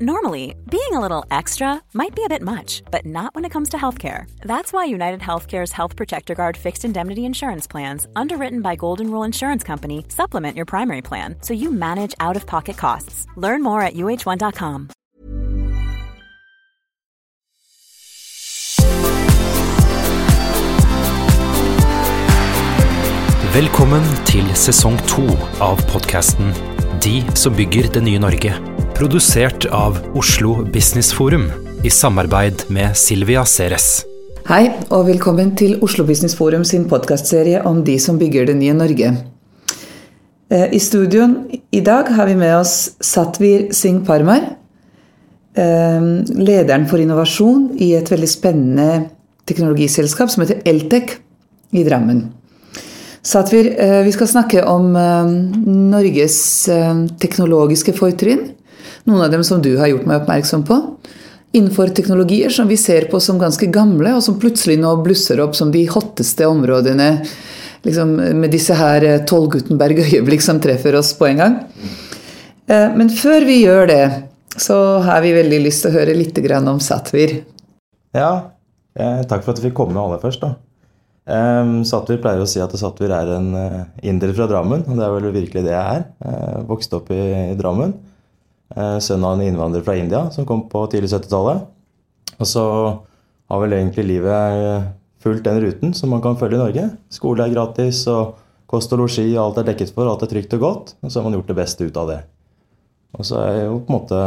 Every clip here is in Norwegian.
Normally, being a little extra might be a bit much, but not when it comes to healthcare. That's why United Healthcare's Health Protector Guard fixed indemnity insurance plans, underwritten by Golden Rule Insurance Company, supplement your primary plan so you manage out of pocket costs. Learn more at uh1.com. Velkommen til sesong to av podkasten De som bygger det nye Norge. Produsert av Oslo Business Forum i samarbeid med Silvia Ceres. Hei, og velkommen til Oslo Business Forum sin podkastserie om de som bygger det nye Norge. Eh, I studioen i dag har vi med oss Satvir Singh Parmar. eh, Lederen for innovasjon i et veldig spennende teknologiselskap som heter Eltec i Drammen. Satvir, eh, vi skal snakke om Norges teknologiske fortrinn. Noen av dem som du har gjort meg oppmerksom på. Innenfor teknologier som vi ser på som ganske gamle, og som plutselig nå blusser opp som de hotteste områdene. Liksom med disse her eh, tolv Gutenberg-øyeblikk som treffer oss på en gang. Eh, Men før vi gjør det, så har vi veldig lyst til å høre litt om Satvir. Ja, eh, takk for at du fikk komme aller først. da. Um, Satvir pleier å si at Satvir er en uh, inder fra Drammen, og det er vel virkelig det jeg er. Uh, vokste opp i Drammen. Uh, sønn av en innvandrer fra India som kom på tidlig 70-tallet. Og så har vel egentlig livet uh, fulgt den ruten som man kan følge i Norge. Skole er gratis, og kost og losji, og alt er dekket for, alt er trygt og godt. Og så har man gjort det beste ut av det. Og så har jeg jo på en måte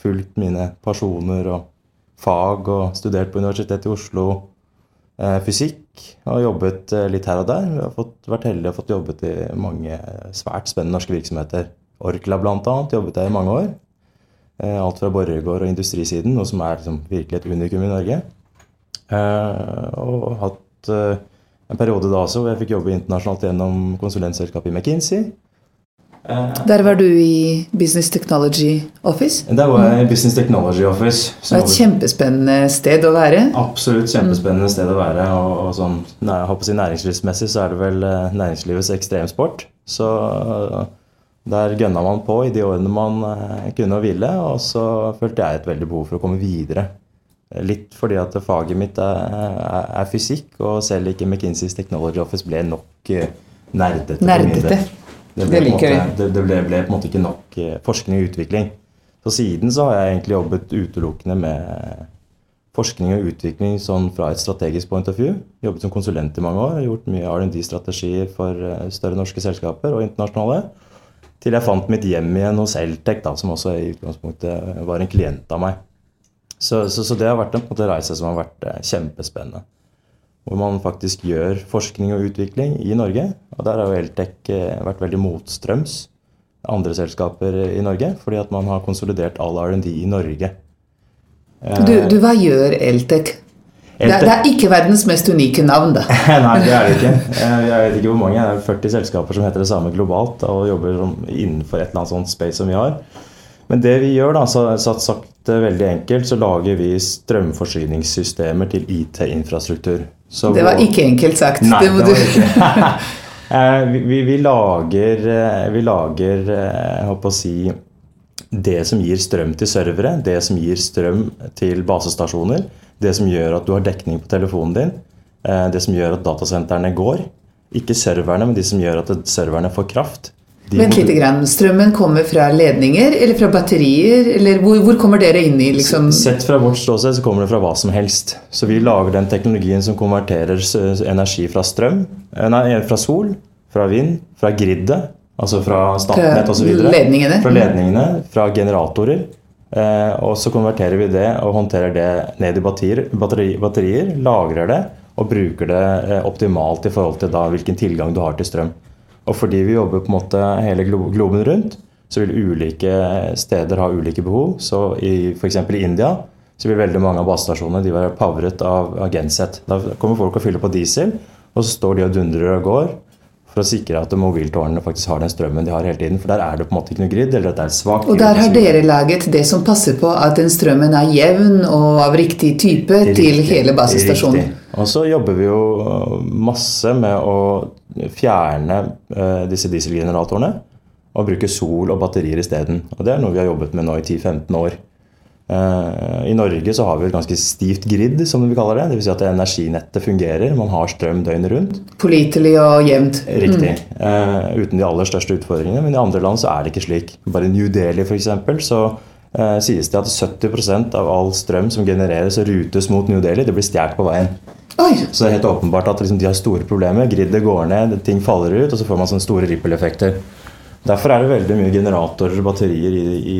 fulgt mine personer og fag og studert på Universitetet i Oslo eh, fysikk og jobbet eh, litt her og der. Vi har fått, vært heldige og fått jobbet i mange svært spennende norske virksomheter. Orkla bl.a. jobbet jeg i mange år. Eh, alt fra Borregaard og industrisiden, noe som er liksom, virkelig et unikum i Norge. Eh, og hatt eh, en periode da også hvor jeg fikk jobbe internasjonalt gjennom konsulentselskapet i McKinsey. Der var du i Business Technology Office. Der var jeg i Business Technology Office. Det var et kjempespennende sted å være. Absolutt kjempespennende sted å være. Og, og sånn, jeg håper å si Næringslivsmessig så er det vel næringslivets ekstremsport. Så der gønna man på i de årene man eh, kunne og ville. Og så følte jeg et veldig behov for å komme videre. Eh, Litt fordi at faget mitt er, er, er fysikk, og selv ikke McKinseys Technology Office ble nok eh, nerdete. min. Nerdete. Det Det ble, det liker vi. det, det ble, ble på en måte ikke nok eh, forskning og utvikling. Så siden så har jeg egentlig jobbet utelukkende med forskning og utvikling sånn fra et strategisk point of view. Jobbet som konsulent i mange år, gjort mye R&D-strategier for eh, større norske selskaper og internasjonale. Til jeg fant mitt hjem igjen hos Eltec, da, som også i utgangspunktet var en klient av meg. Så, så, så det har vært en, måte, reise som har vært eh, kjempespennende. Hvor man faktisk gjør forskning og utvikling i Norge. Og der har jo Eltec eh, vært veldig motstrøms andre selskaper i Norge, fordi at man har konsolidert all R&D i Norge. Du, du, hva gjør Eltec? Det, er- det er ikke verdens mest unike navn, da. Nei, det er det ikke. Eh, Jeg vet ikke hvor mange. Det er 40 selskaper som heter det samme globalt og jobber innenfor et eller annet sånt space som vi har. Men det vi gjør, da, så sagt eh, veldig enkelt, så lager vi strømforsyningssystemer til IT-infrastruktur. Det var ikke enkelt sagt. Nei, det må det du... var ikke. Eh, vi, vi, vi lager, vi lager jeg håper å si, det som gir strøm til servere, det som gir strøm til basestasjoner, det som gjør at du har dekning på telefonen din, eh, det som gjør at datasentrene går, Ikke serverne, men de som gjør at serverne får kraft. De Vent litt. Grann. Strømmen kommer fra ledninger eller fra batterier? Eller hvor, hvor kommer dere inn i liksom Sett fra vårt ståsted så kommer det fra hva som helst. Så vi lager den teknologien som konverterer energi fra strøm, eh, nei, fra sol, fra vind, fra gridet, altså fra Statnett Fra osv. ledningene. Fra ledningene, fra generatorer. Eh, og så konverterer vi det og håndterer det ned i batterier, batteri, batterier lagrer det og bruker det eh, optimalt i forhold til da hvilken tilgang du har til strøm. Og fordi vi jobber på en måte hele globen rundt, så vil ulike steder ha ulike behov. Så i f.eks. i India så vil veldig mange av basestasjonene være pavret av, av genset. Da kommer folk og fyller på diesel, og så står de og dundrer og går for å sikre at mobiltårnene faktisk har den strømmen de har hele tiden. For der er det på en måte ikke noe grid, eller at det er svakt Og der har dere laget det som passer på at den strømmen er jevn og av riktig type til hele basestasjonen. Og så jobber vi jo øh, masse med å fjerne øh, disse dieselgeneratorene og bruke sol og batterier isteden. Og det er noe vi har jobbet med nå i 10-15 år. Eh, I Norge så har vi et ganske stivt grid, som vi kaller det. Dvs. Si at energinettet fungerer. Man har strøm døgnet rundt. Pålitelig og jevnt. Riktig. Eh, uten de aller største utfordringene. Men i andre land så er det ikke slik. Bare New Delhi f.eks. så eh, sies det at 70% av all strøm som genereres og rutes mot New Delhi, det blir stjålet på veien. Oi! Så det er helt åpenbart at liksom, de har store problemer. Gridet går ned, ting faller ut, og så får man sånne store rippeleffekter. Derfor er det veldig mye generatorer og batterier i, i,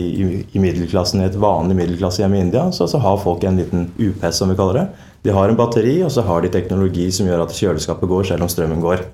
i- middelklassen i et vanlig middelklasse hjemme i India. Så, så har folk en liten UPS, som vi kaller det. De har en batteri, og så har de teknologi som gjør at kjøleskapet går selv om strømmen går.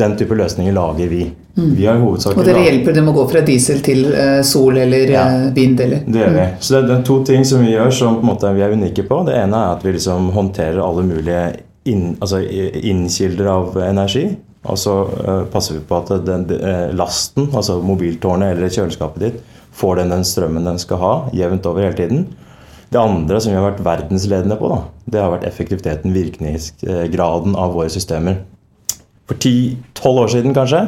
Den type løsninger lager vi. Vi har Og dere hjelper dem å gå fra diesel til uh, sol eller Ja. uh, vind eller Det gjør vi. Så det det er to ting som vi gjør som måte vi er unike på. Det ene er at vi liksom håndterer alle mulige inn, altså innkilder av energi. Og så eh, passer vi på at den, eh, lasten, altså mobiltårnet eller kjøleskapet ditt, får den den strømmen den skal ha, jevnt over hele tiden. Det andre som vi har vært verdensledende på, da, det har vært effektiviteten, virkningsgraden av våre systemer. For 10-12 år siden kanskje,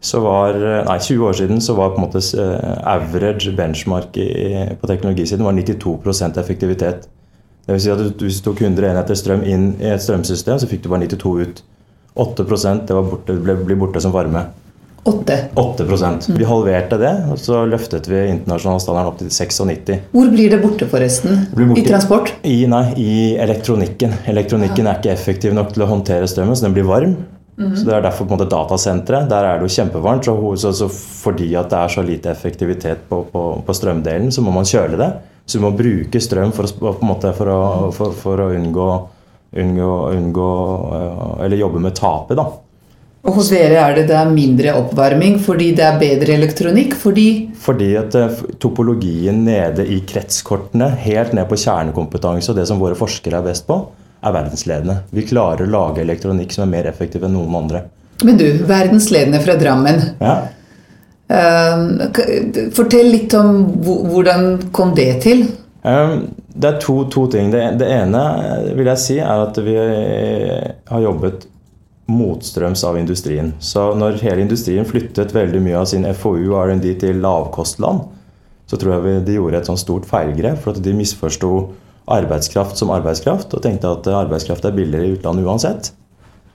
så var, nei 20 år siden så var på en måte eh, average benchmark i, på teknologisiden var 92% effektivitet. Vil si at Hvis du tok 100 enheter strøm inn i et strømsystem, så fikk du bare 92 ut. 8% det var borte, ble, ble borte som varme. åtte. 8% Vi halverte det, og så løftet vi internasjonal standard opp til 96 Hvor blir det borte, forresten? Borte. I transport? I, nei, i elektronikken. Elektronikken er ikke effektiv nok til å håndtere strømmen, så den blir varm. Så Det er derfor på en måte datasenteret. Der er det jo kjempevarmt. Så, så, så fordi at det er så lite effektivitet på, på, på strømdelen, så må man kjøle det. Så du må bruke strøm for å, for å, for, for å unngå, unngå, unngå øh, Eller jobbe med tapet, da. Og hos dere er det da mindre oppvarming fordi det er bedre elektronikk? Fordi Fordi at eh, topologien nede i kretskortene, helt ned på kjernekompetanse og det som våre forskere er best på, er verdensledende. Vi klarer å lage elektronikk som er mer effektiv enn noen andre. Men du, verdensledende fra Drammen. Ja. Eh, Fortell litt om hvordan kom det til? Um, Det er to, to ting. Det, det ene vil jeg si er at vi har jobbet motstrøms av industrien. Så når hele industrien flyttet veldig mye av sin FoU og R&D til lavkostland, så tror jeg vi, de gjorde et sånt stort feilgrep. For at de misforsto arbeidskraft som arbeidskraft og tenkte at arbeidskraft er billigere i utlandet uansett.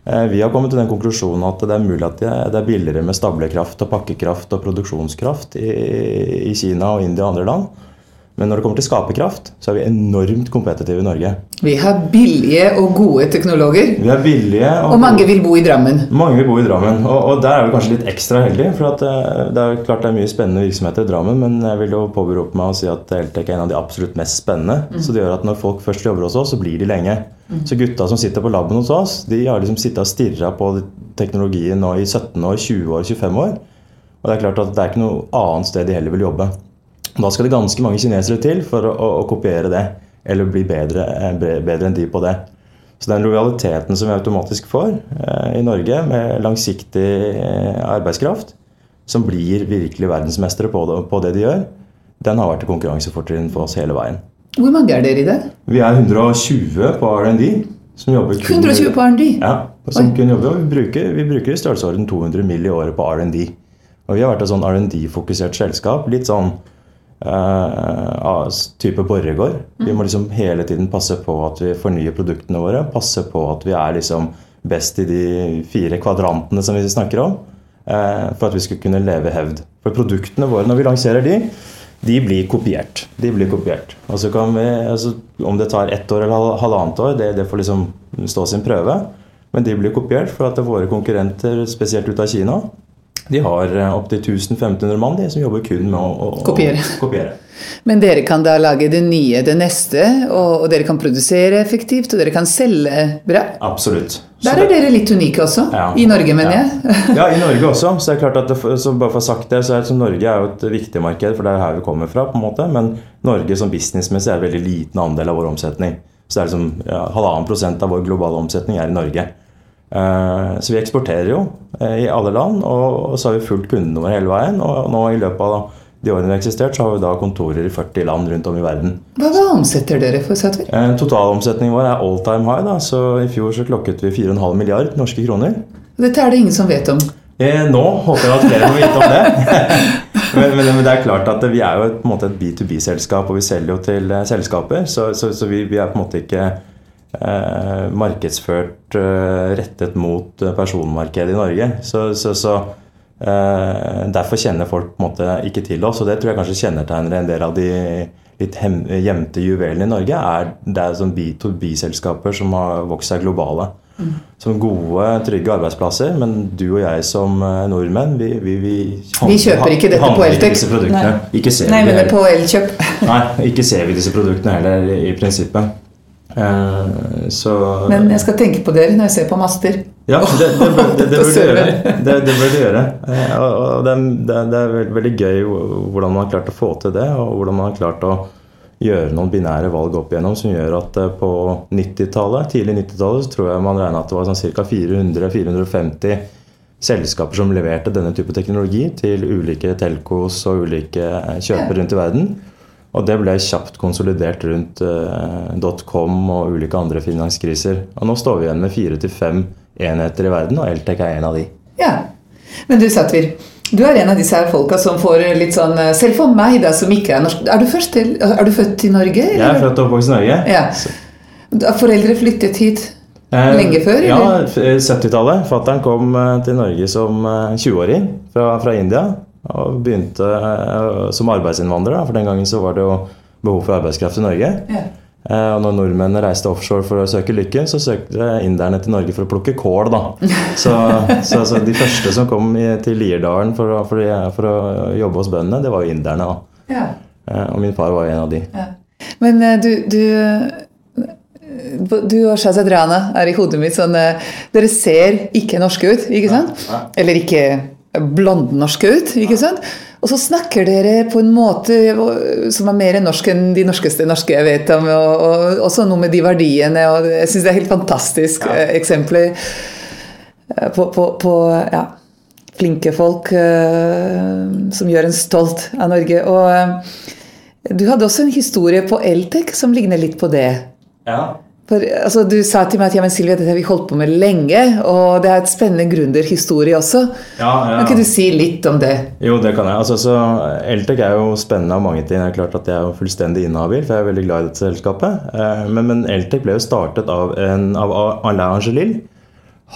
Eh, Vi har kommet til den konklusjonen at det er mulig at det er billigere med stablekraft og pakkekraft og produksjonskraft i, i Kina og India og andre land. Men når det kommer til skaperkraft, så er vi enormt kompetitive i Norge. Vi har billige og gode teknologer, Vi er billige. og mange vil bo i Drammen. Mange vil bo i Drammen, og, og der er vi kanskje litt ekstra heldige. For at, eh, det er klart det er mye spennende virksomheter i Drammen, men jeg vil jo påberope meg å si at Eltek er en av de absolutt mest spennende. Så det gjør at når folk først jobber hos oss, så blir de lenge. Så gutta som sitter på laben hos oss, de har liksom sittet og stirra på teknologien nå i 17 år, 20 år, 25 år. Og det er klart at det er ikke noe annet sted de heller vil jobbe. Da skal det ganske mange kinesere til for å, å, å kopiere det, eller bli bedre, eh, bedre enn de på det. Så den lojaliteten som vi automatisk får eh, i Norge, med langsiktig eh, arbeidskraft, som blir virkelig verdensmestere på det, på det de gjør, den har vært et konkurransefortrinn for oss hele veien. Hvor mange er dere i det? Vi er 120 på R&D som jobber kun 120 på R&D? Ja, som Oi. kun jobber. Vi bruker, vi bruker i størrelsesorden 200 mill. i året på R&D. Og vi har vært et sånn R&D-fokusert selskap. Litt sånn av type Borregaard. Vi må liksom hele tiden passe på at vi fornyer produktene våre. Passe på at vi er liksom best i de fire kvadrantene som vi snakker om, eh, for at vi skal kunne leve hevd. For produktene våre, når vi lanserer de, de blir kopiert. De blir kopiert. Og så kan vi, altså, Om det tar ett år eller halvannet år, det, det får liksom stå sin prøve. Men de blir kopiert for at våre konkurrenter, spesielt ut av Kina, de har opptil 1500 mann de, som jobber kun med å, å Kopiere. kopiere. Men dere kan da lage det nye, det neste, og, og dere kan produsere effektivt, og dere kan selge bra? Absolutt. Der er det- dere litt unike også. Ja. I Norge, mener ja. jeg. ja, i Norge også. Så det er klart at det, så bare for å ha sagt det, så er så Norge er jo et viktig marked, for det er her vi kommer fra. på en måte, Men Norge som businessmessig er en veldig liten andel av vår omsetning. Så det er liksom ja, halvannen prosent av vår globale omsetning er i Norge. Eh, så vi eksporterer jo eh, i alle land, og, så har vi fulgt kundene våre hele veien. Og nå i løpet av de årene vi har eksistert, så har vi da kontorer i 40 land rundt om i verden. Hva, hva omsetter dere for, Satvir? Eh, Totalomsetningen vår er all time high, da, så i fjor så klokket vi 4,5 milliard norske kroner. Dette er det ingen som vet om. Eh, nå håper jeg at flere må vite om det. men, men, men det er klart at vi er jo et, et B2B-selskap, og vi selger jo til selskaper. Så, så, så vi, vi er på en måte ikke markedsført eh, rettet mot eh, personmarkedet i Norge. Så, så, så eh, Derfor kjenner folk måte ikke til oss, og det tror jeg kanskje kjennetegner en del av de litt gjemte juvelene i Norge. er Det er sånn B2B-selskaper som har vokst seg globale. Som gode, trygge arbeidsplasser. Men du og jeg som eh, nordmenn, vi, vi, vi, Vi kjøper ikke dette på ikke Eltek. produktene. Nei. Ikke ser Nei, vi men det er på Elkjøp. Nei, ikke ser vi disse produktene heller, i i prinsippet. Eh, så Men jeg skal tenke på dere når jeg ser på master. Ja, det, det, bør- det, det bør du gjøre. Det, det bør du gjøre. Eh, Og, det, er- veldig gøy hvordan man har klart å få til det, og hvordan man har klart å gjøre noen binære valg opp igjennom som gjør at eh, på 90-tallet, tidlig 90-tallet så tror jeg man regna at det var sånn ca. 400-450 selskaper som leverte denne type teknologi til ulike telcos og ulike kjøpere rundt i verden. Og det ble kjapt konsolidert rundt eh, .com og ulike andre finanskriser. Og nå står vi igjen med fire til fem enheter i verden, og Eltec er en av de. Ja. Men du, Satvir. Du er en av disse her folka som får litt sånn Selv for meg, da, som ikke er norsk Er du, først til, er du født i Norge? Jeg er født og oppvokst i Norge. Ja. Har foreldre flyttet hit Eh, lenge før? Ja, eller? 70-tallet. Fattern kom eh, til Norge som eh, 20-åring fra, fra India. Og begynte eh, som arbeidsinnvandrer, for den gangen så var det jo behov for arbeidskraft i Norge. Ja. Eh, Og når nordmennene reiste offshore for å søke lykke, så søkte inderne til Norge for å plukke kål. da. Så, så, så de første som kom i, til Lierdalen for, for, for å jobbe hos bøndene, det var jo inderne. da. Ja. Eh, Og min far var jo en av de. Ja. Men du, du du og Shazad Rana er i hodet mitt sånn Dere ser ikke norske ut, ikke sant? Eller ikke blondnorske ut, ikke sant? Og så snakker dere på en måte som er mer norsk enn de norskeste norske jeg vet om. Og, og også noe med de verdiene. og Jeg syns det er helt fantastisk eh, eksempler eh, på, på, på ja, flinke folk eh, som gjør en stolt av Norge. Og eh, du hadde også en historie på Eltek som ligner litt på det. Ja. For, altså, du sa til meg at ja, men Silvia, dette har vi holdt på med lenge, og det er et spennende gründerhistorie også. Ja, ja. Kan ikke du si litt om det? Jo, det kan jeg. Altså, så Eltek er jo spennende av mange ting. Det er klart at Jeg er jo fullstendig inhabil, for jeg er veldig glad i dette selskapet. Eh, Men, men Eltek ble jo startet av, en, av Alain Angelil.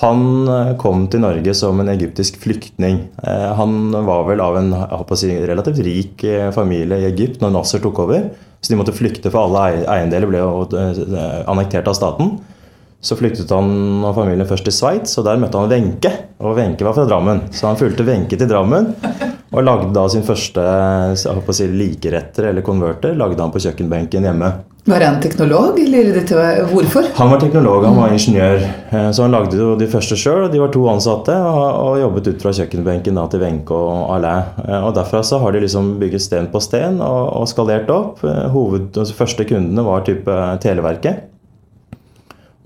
Han eh, kom til Norge som en egyptisk flyktning. Eh, Han var vel av en si, relativt rik familie i Egypt når Nasser tok over. Så de måtte flykte, for alle eiendeler ble jo eh, annektert av staten. Så flyktet han og familien først til Sveits, og der møtte han Wenche. Og Wenche var fra Drammen, så han fulgte Wenche til Drammen. Og lagde da sin første si, likeretter, eller konverter, lagde han på kjøkkenbenken hjemme. Var han teknolog, eller hvorfor? Han var teknolog, han var ingeniør, eh, så han lagde jo de første sjøl. De var to ansatte og, og jobbet ut fra kjøkkenbenken da, til Wenche og Alain. Eh, Og derfra så har de liksom bygget sten på sten og, og skalert opp. Eh, Hoved, altså første kundene var type Televerket.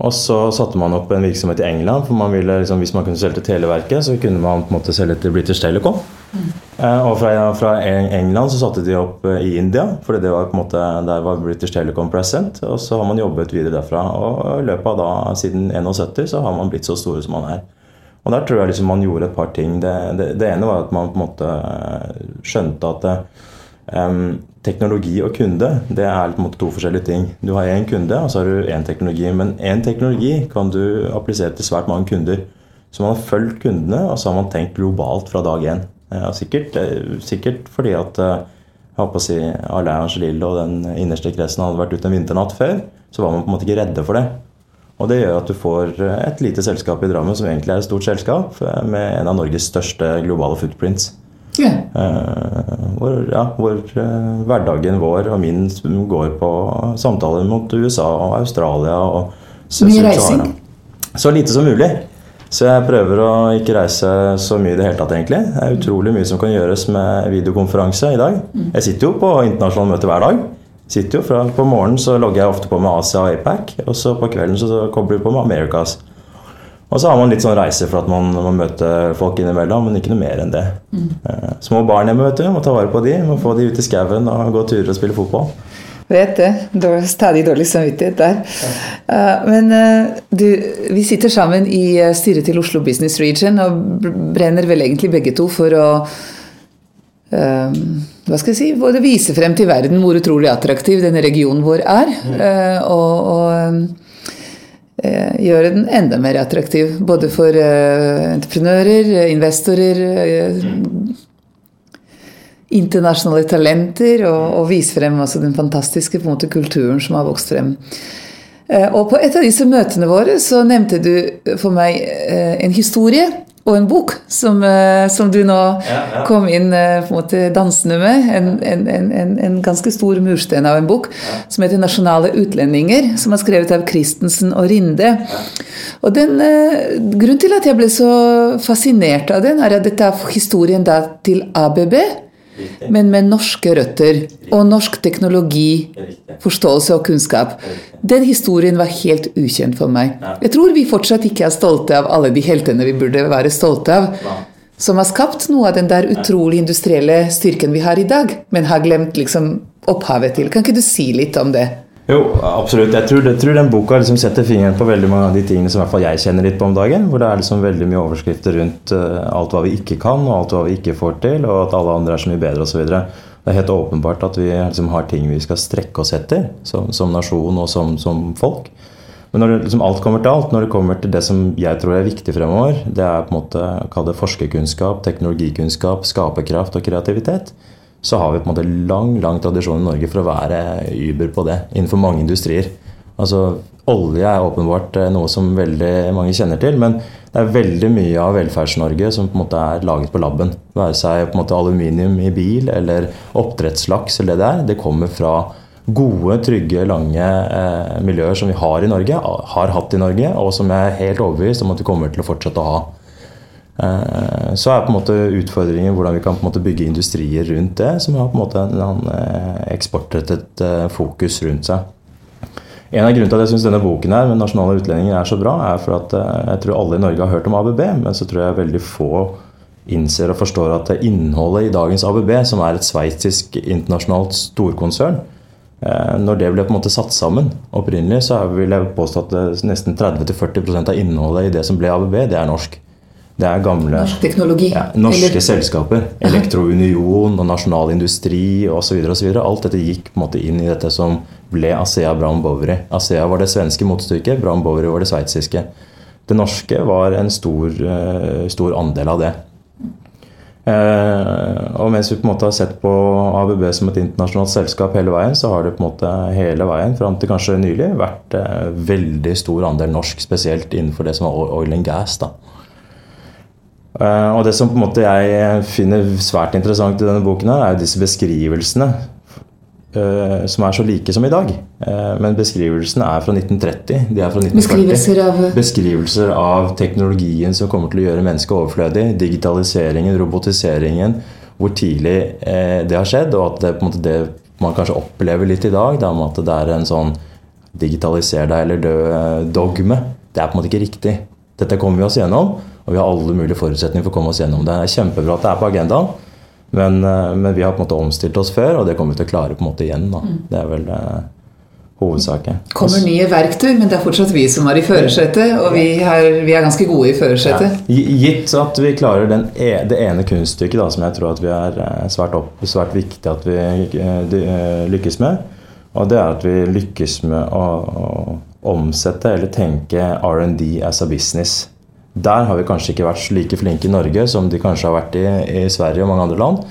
Og så satte man opp en virksomhet i England. for man ville liksom, Hvis man kunne selge til Televerket, så kunne man på en måte selge til British Telecom. Eh, Og fra, fra England så satte de opp eh, i India, for det var på en måte, der var British Telecom present. Og så har man jobbet videre derfra. Og i løpet av da, siden 71 så har man blitt så store som man er. Og der tror jeg liksom man gjorde et par ting. Det, det, det ene var at man på en måte eh, skjønte at Um, teknologi og kunde det er på en måte to forskjellige ting. Du har én kunde, og så har du én teknologi. Men én teknologi kan du applisere til svært mange kunder. Så man har fulgt kundene, og så har man tenkt globalt fra dag én. Ja, sikkert, eh, sikkert, fordi at eh, jeg håper å si, Alain Angelil og den innerste kretsen hadde vært ute en vinternatt før, så var man på en måte ikke redde for det. Og det gjør at du får eh, et lite selskap i Drammen som egentlig er et stort selskap, med en av Norges største globale footprints. Yeah. hvor, ja, hvor hverdagen vår og min går på samtaler mot USA og Australia og Mye reising? Så lite som mulig. Så jeg prøver å ikke reise så mye i det hele tatt, egentlig. Det er utrolig mye som kan gjøres med videokonferanse i dag. Mm. Jeg sitter jo på internasjonale møter hver dag. Sitter jo fra, På morgenen så logger jeg ofte på med Asia og APAC, og så på kvelden så kobler jeg på med Americas. Og så har man litt sånn reise for at man må møte folk innimellom, men ikke noe mer enn det. Mm. Eh, små barn hjemme, vet du. Må ta vare på de. Må få de ut i skauen og gå turer og spille fotball. Vet det. Dårlig, stadig dårlig samvittighet der. Uh, men uh, du, vi sitter sammen i uh, styret til Oslo Business Region og brenner vel egentlig begge to for å hva skal jeg si, både vise frem til verden hvor utrolig attraktiv denne regionen vår er. og, og gjøre den enda mer attraktiv. Både for entreprenører, investorer, internasjonale talenter og, og vise frem altså, den fantastiske måte, kulturen som har vokst frem. Eh, og på et av disse møtene våre så nevnte du for meg eh, en historie og en bok som, eh, som du nå ja, ja. kom inn på en måte dansende med. En, en, en, en ganske stor murstein av en bok ja. som heter 'Nasjonale utlendinger', som er skrevet av Christensen og Rinde. Og den, Grunnen til at jeg ble så fascinert av den, er at dette er historien da til ABB men med norske røtter og norsk teknologi, forståelse og kunnskap. Den historien var helt ukjent for meg. Jeg tror vi fortsatt ikke er stolte av alle de heltene vi burde være stolte av. Som har skapt noe av den der utrolig industrielle styrken vi har i dag, men har glemt liksom opphavet til. Kan ikke du si litt om det? Jo, absolutt. Jeg tror, jeg tror den boka liksom setter fingeren på veldig mange av de tingene som jeg kjenner litt på om dagen. Hvor det er liksom veldig mye overskrifter rundt uh, alt hva vi ikke kan, og alt hva vi ikke får til, og at alle andre er så mye bedre osv. Det er helt åpenbart at vi liksom har ting vi skal strekke oss etter som, som nasjon og som, som, folk. Men når det, liksom alt kommer til alt, når det kommer til det som jeg tror er viktig fremover, det er på en måte kall det forskerkunnskap, teknologikunnskap, skaperkraft og kreativitet så har vi på en måte lang lang tradisjon i Norge for å være Uber på det innenfor mange industrier. Altså, Olje er åpenbart eh, noe som veldig mange kjenner til, men det er veldig mye av Velferds-Norge som på en måte er laget på laben. Være seg på en måte aluminium i bil eller oppdrettslaks eller det der. Det kommer fra gode, trygge, lange eh, miljøer som vi har i Norge, har hatt i Norge, og som jeg er helt overbevist om at vi kommer til å fortsette å ha. Eh, så er på en måte utfordringen hvordan vi kan på en måte bygge industrier rundt det, som har på en måte en eh, eksportrettet eh, fokus rundt seg. En av grunnene til at jeg syns denne boken her med nasjonale utlendinger er så bra, er for at jeg tror alle i Norge har hørt om ABB, men så tror jeg veldig få innser og forstår at innholdet i dagens ABB, som er et sveitsisk internasjonalt storkonsern, når det ble på en måte satt sammen opprinnelig, så vil jeg påstå at nesten 30-40% av innholdet i det som ble ABB, det er norsk. Det er gamle Norsk teknologi. Ja, norske Eller... selskaper. Elektrounion og Nasjonal Industri osv. Alt dette gikk på en måte inn i dette som ble Asea Brown Bowery. Asea var det svenske motstykket, Brown Bowery var det sveitsiske. Det norske var en stor, uh, stor andel av det. Uh, og mens vi på en måte har sett på ABB som et internasjonalt selskap hele veien, så har det på en måte hele veien fram til kanskje nylig vært uh, veldig stor andel norsk, spesielt innenfor det som var oil and gas. da. Eh, og det som på en måte jeg finner svært interessant i denne boken, her, er jo disse beskrivelsene. Uh, som er så like som i dag. Uh, men beskrivelsene er fra 1930. De er fra 1940. Beskrivelser av Beskrivelser av teknologien som kommer til å gjøre mennesket overflødig. Digitaliseringen, robotiseringen. Hvor tidlig uh, det har skjedd, og at det, på en måte, det man kanskje opplever litt i dag, da, at det er en sånn digitaliser deg eller dø-dogme. Det er på en måte ikke riktig. Dette kommer vi oss gjennom. Og vi har alle mulige forutsetninger for å komme oss gjennom det. Det er kjempebra at det er på agendaen, men, eh, men, vi har på en måte omstilt oss før, og det kommer vi til å klare på en måte igjen. Da. Mm. Det er vel eh, hovedsaken. Kommer nye verktøy, men det er fortsatt vi som er i førersetet, og vi er, vi er, ganske gode i førersetet. Ja. Gitt at vi klarer den, det ene kunststykket da, som jeg tror at vi er eh, svært, opp, svært viktig at vi lykkes med, og det er at vi lykkes med å, å omsette eller tenke R&D as a business. Der har vi kanskje ikke vært like flinke i Norge som de kanskje har vært i, i Sverige og mange andre land.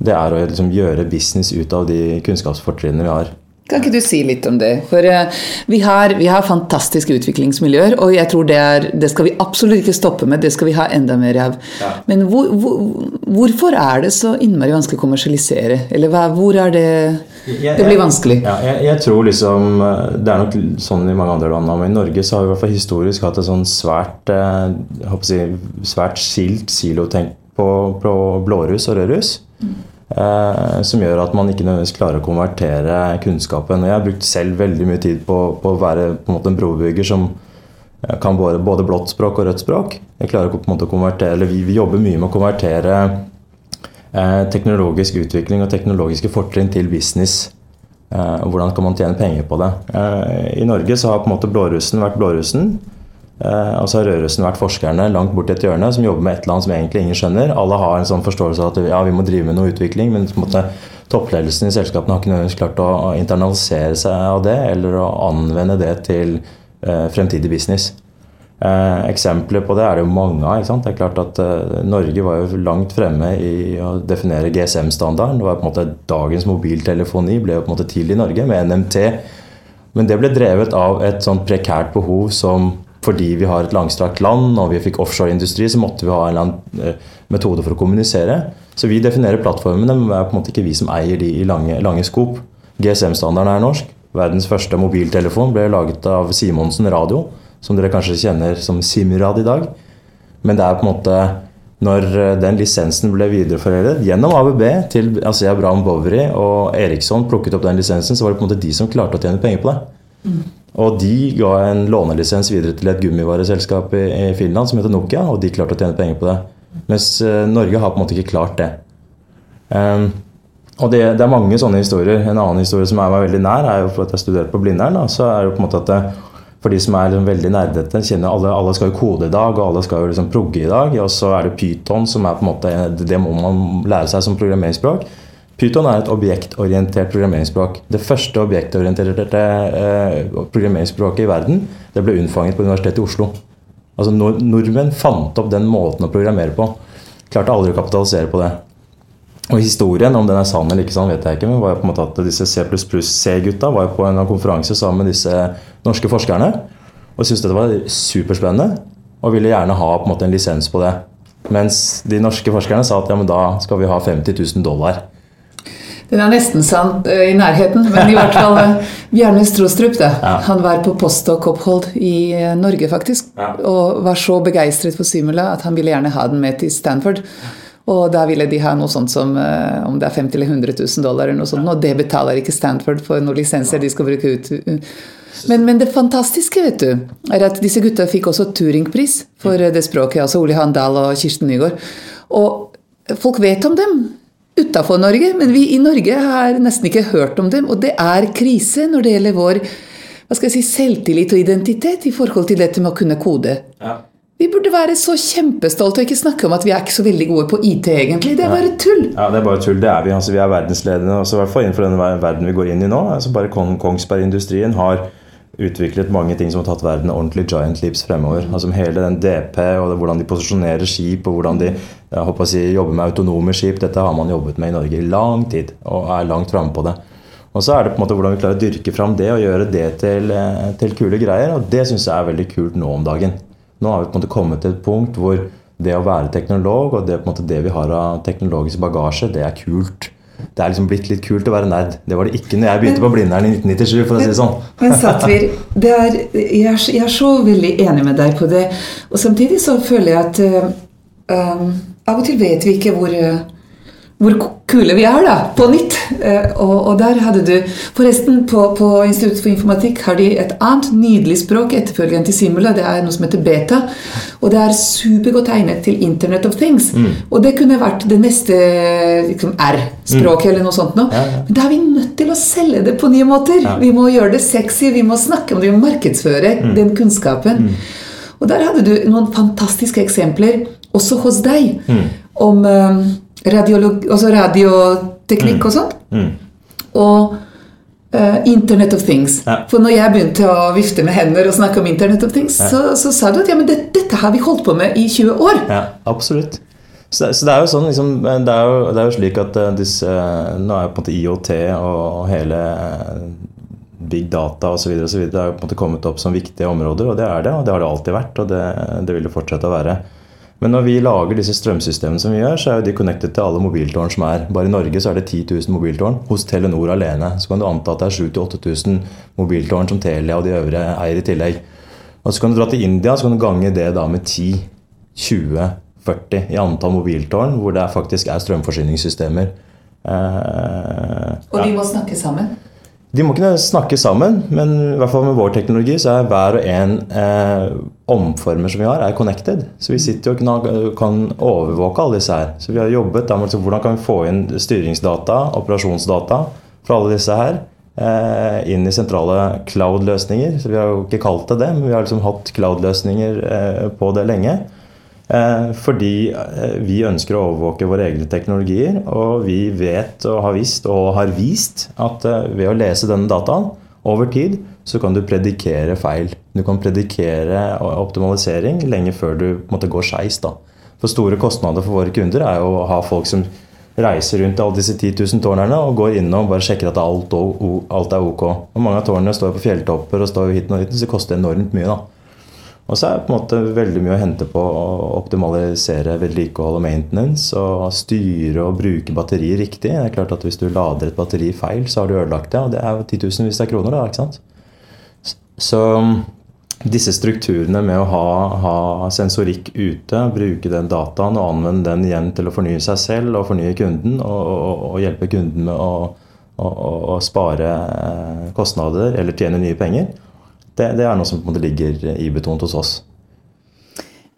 Det er å liksom gjøre business ut av de kunnskapsfortrinnene vi har. Kan ikke du si litt om det? For uh, vi, har, vi, har, fantastiske utviklingsmiljøer, og jeg tror det, er, det, skal vi absolutt ikke stoppe med. Det skal vi ha enda mer av. Ja. Men hvor, hvor, hvorfor er det så innmari vanskelig å kommersialisere? Eller hva, hvor er det det blir vanskelig? Ja, jeg, jeg, tror liksom eh, Det er nok sånn i mange andre land, men i Norge så har vi i hvert fall historisk hatt et sånn svært eh, jeg si, svært skilt silotenk på, på blårus og rødruss. Mm. Eh, som gjør at man ikke nødvendigvis klarer å konvertere kunnskapen. Og jeg har brukt selv veldig mye tid på, på å være på en, måte en brobygger som eh, kan både, både, blått språk og rødt språk. Jeg klarer på en måte å konvertere, eller vi, vi jobber mye med å konvertere teknologisk utvikling og teknologiske fortrinn til business. Eh, hvordan kan man tjene penger på det? Eh, I Norge så har på en måte blårussen vært blårussen. Eh, og så har rødrussen vært forskerne langt borti et hjørne som jobber med et eller annet som egentlig ingen skjønner. Alle har en sånn forståelse av at ja, vi må drive med noe utvikling, men på en måte, toppledelsen i selskapene har ikke nødvendigvis klart å internalisere seg av det eller å anvende det til eh, fremtidig business. Eh, eksempler på det er det jo mange av. Det er klart at eh, Norge var jo langt fremme i å definere GSM-standarden. Det var på en måte Dagens mobiltelefoni ble jo på en måte til i Norge med NMT. Men det ble drevet av et sånt prekært behov som fordi vi har et langstrakt land og vi fikk offshoreindustri, så måtte vi ha en eller annen eh, metode for å kommunisere. Så vi definerer plattformene, men det er på en måte ikke vi som eier de i lange, lange skop. GSM-standarden er norsk. Verdens første mobiltelefon ble laget av Simonsen Radio, som dere kanskje kjenner som Simrad i dag. Men det er på en måte når eh, den lisensen ble videreforedlet gjennom ABB til altså Abraham Bovry og Eriksson plukket opp den lisensen, så var det på en måte de som klarte å tjene penger på det. Mm. Og de ga en lånelisens videre til et gummivareselskap i, i Finland som heter Nokia, og de klarte å tjene penger på det. Mens uh, Norge har på en måte ikke klart det. Um, og det, det, er mange sånne historier. En annen historie som er meg veldig nær, er jo for at jeg studerte på Blindern. Så er det på en måte at det, for de som er liksom veldig nerdete, kjenner alle, alle skal jo kode i dag, og alle skal jo liksom progge i dag. Og så er det Python som er på en måte Det må man lære seg som programmeringsspråk. Python er et objektorientert programmeringsspråk. Det første objektorienterte eh, programmeringsspråket i verden det ble unnfanget på Universitetet i Oslo. Altså Nordmenn fant opp den måten å programmere på. Klarte aldri å kapitalisere på det. Og Historien, om den er sann eller ikke sann, vet jeg ikke. Men var jo på en måte at disse C++-C-gutta var jo på en konferanse sammen med disse norske forskerne. Og syntes dette var superspennende og ville gjerne ha på en måte en lisens på det. Mens de norske forskerne sa at ja, men da skal vi ha 50 000 dollar. Den er nesten sant uh, i nærheten, men i hvert fall uh, Bjarne Strostrup. Da. Ja. Han var på postdoc-opphold i uh, Norge, faktisk. Ja. Og var så begeistret for Simula at han ville gjerne ha den med til Stanford. Og da ville de ha noe sånt som om det er 50 eller 100 000 dollar, eller noe sånt, og det betaler ikke Stanford for noen lisenser de skal bruke ut. Men, men, det fantastiske vet du, er at disse gutta fikk også Turing-pris for det språket. Altså Ole Handal og Kirsten Nygaard. Og folk vet om dem utafor Norge, men vi i Norge har nesten ikke hørt om dem. Og det er krise når det gjelder vår hva skal jeg si, selvtillit og identitet i forhold til dette med å kunne kode. Ja. Vi burde være så kjempestolte og ikke snakke om at vi er ikke så veldig gode på IT, egentlig. Det er bare tull. Ja, det er bare tull. Det er vi. Altså, vi er verdensledende, Altså, i hvert fall innenfor den verden vi går inn i nå. Altså, bare Kongsberg-industrien har utviklet mange ting som har tatt verden ordentlig giant leaps fremover. Altså Hele den DP og hvordan de posisjonerer skip og hvordan de jeg håper å si, jobber med autonome skip. Dette har man jobbet med i Norge i lang tid og er langt framme på det. Og så er det på en måte hvordan vi klarer å dyrke fram det og gjøre det til, eh, til kule greier. Og det syns jeg er veldig kult nå om dagen. Nå har vi på en måte kommet til et punkt hvor det å være teknolog og det, måte, det vi har av teknologisk bagasje, det er kult det er liksom blitt litt kult å være nerd. Det var det ikke når jeg begynte på Blindern i 1997. for å si det sånn. Men Satvir, er, jeg, er, jeg, er, så veldig enig med deg på det. Og samtidig så føler jeg at um, av og til vet vi ikke hvor, hvor kule vi er, da, på nytt. Eh, og, og, der hadde du Forresten, på, på Institutt for informatikk har de et annet nydelig språk etterfølgende til Simula. Det er noe som heter beta. Og det er supergodt egnet til Internet of Things. Mm. Og det kunne vært det neste liksom, R-språket mm. eller noe sånt noe. Ja, ja. Men da er vi nødt til å selge det på nye måter. Ja. Vi må gjøre det sexy, vi må snakke om det, vi må markedsføre mm. den kunnskapen. Mm. Og der hadde du noen fantastiske eksempler, også hos deg, mm. om um, radioteknikk mm. og sånn. Mm. Og uh, Internet of Things. Ja. For når jeg begynte å vifte med hender og snakke om Internet of Things, ja. så, så, sa du at ja, men det, dette har vi holdt på med i 20 år. Ja, absolutt. Så, så det er jo sånn liksom, det, er jo, det, er jo, slik at uh, disse, uh, Nå er jo på en måte IOT og, og hele big data osv. Det er jo på en måte kommet opp som viktige områder, og det er det. Og det har det alltid vært, og det, det vil det fortsette å være. Men når vi lager disse strømsystemene som vi gjør, så er jo de connected til alle mobiltårn som er. Bare i Norge så er det 10 000 mobiltårn. Hos Telenor alene så kan du anta at det er 7000-8000 mobiltårn som Telia og de øvrige eier i tillegg. Og så kan du dra til India så kan du gange det da med 10, 20, 40 i antall mobiltårn hvor det faktisk er strømforsyningssystemer. Eh, og de må snakke sammen? De må ikke snakke sammen, men i hvert fall med vår teknologi så er hver og en eh, omformer som vi har, er connected. Så vi sitter og kan overvåke alle disse her. Så vi har jobbet da med liksom, hvordan kan vi få inn styringsdata, operasjonsdata fra alle disse her eh, inn i sentrale cloud-løsninger. Så vi har jo ikke kalt det det, men vi har liksom hatt cloud-løsninger eh, på det lenge. Eh, fordi eh, vi ønsker å overvåke våre egne teknologier. Og vi vet og har visst og har vist at eh, ved å lese denne dataen over tid, så kan du predikere feil. Du kan predikere optimalisering lenge før du måtte gå skeis. For store kostnader for våre kunder er jo å ha folk som reiser rundt alle disse 10 000 tårnene og går innom og bare sjekker at alt, alt er ok. Og mange av tårnene står på fjelltopper og står hit og hit, så det koster enormt mye. da. Og så er det på en måte veldig mye å hente på å optimalisere vedlikehold og maintenance. Og styre og bruke batteriet riktig. Det er klart at Hvis du lader et batteri feil, så har du ødelagt det. Og det er jo titusenvis av kroner. da, ikke sant? Så disse strukturene med å ha, ha, sensorikk ute, bruke den dataen og anvende den igjen til å fornye seg selv og fornye kunden, og, og, og hjelpe kunden med å, å, å spare eh, kostnader eller tjene nye penger, det, det er noe som på en måte ligger ibetont hos oss.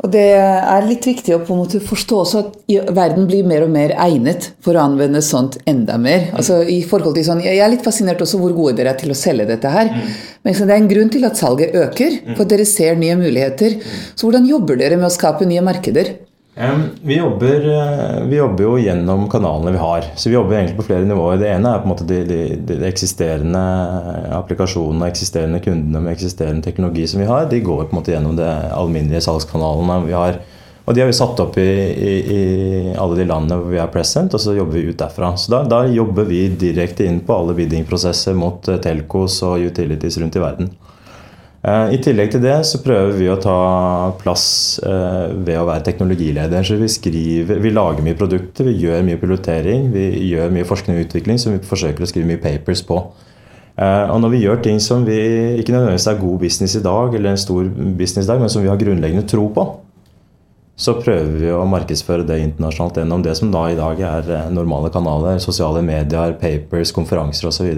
Og Det er litt viktig å på en måte forstå også at verden blir mer og mer egnet for å anvende sånt enda mer. Altså i forhold til sånn, Jeg er litt fascinert også hvor gode dere er til å selge dette her. Mm. Men det er en grunn til at salget øker, for dere ser nye muligheter. Så hvordan jobber dere med å skape nye markeder? Vi jobber, eh, vi jobber, jo gjennom kanalene vi har. Så vi jobber egentlig på flere nivåer. Det ene er på en måte de, de, de eksisterende applikasjonene eksisterende kundene med eksisterende teknologi som vi har. De går på en måte gjennom de alminnelige salgskanalene vi har. Og de har vi satt opp i, i, i alle de landene hvor vi er present, og så jobber vi ut derfra. Så da, da jobber vi direkte inn på alle biddingprosesser mot eh, telcos og utilities rundt i verden. Eh, I tillegg til det så prøver vi å ta plass eh, ved å være teknologileder. Så vi skriver, vi lager mye produkter, vi gjør mye pilotering, vi gjør mye forskning og utvikling som vi forsøker å skrive mye papers på. Eh, og når vi gjør ting som vi ikke nødvendigvis er god business i dag, eller en stor business i dag, men som vi har grunnleggende tro på, så prøver vi å markedsføre det internasjonalt gjennom det som da i dag er normale kanaler. Sosiale medier, papers, konferanser osv.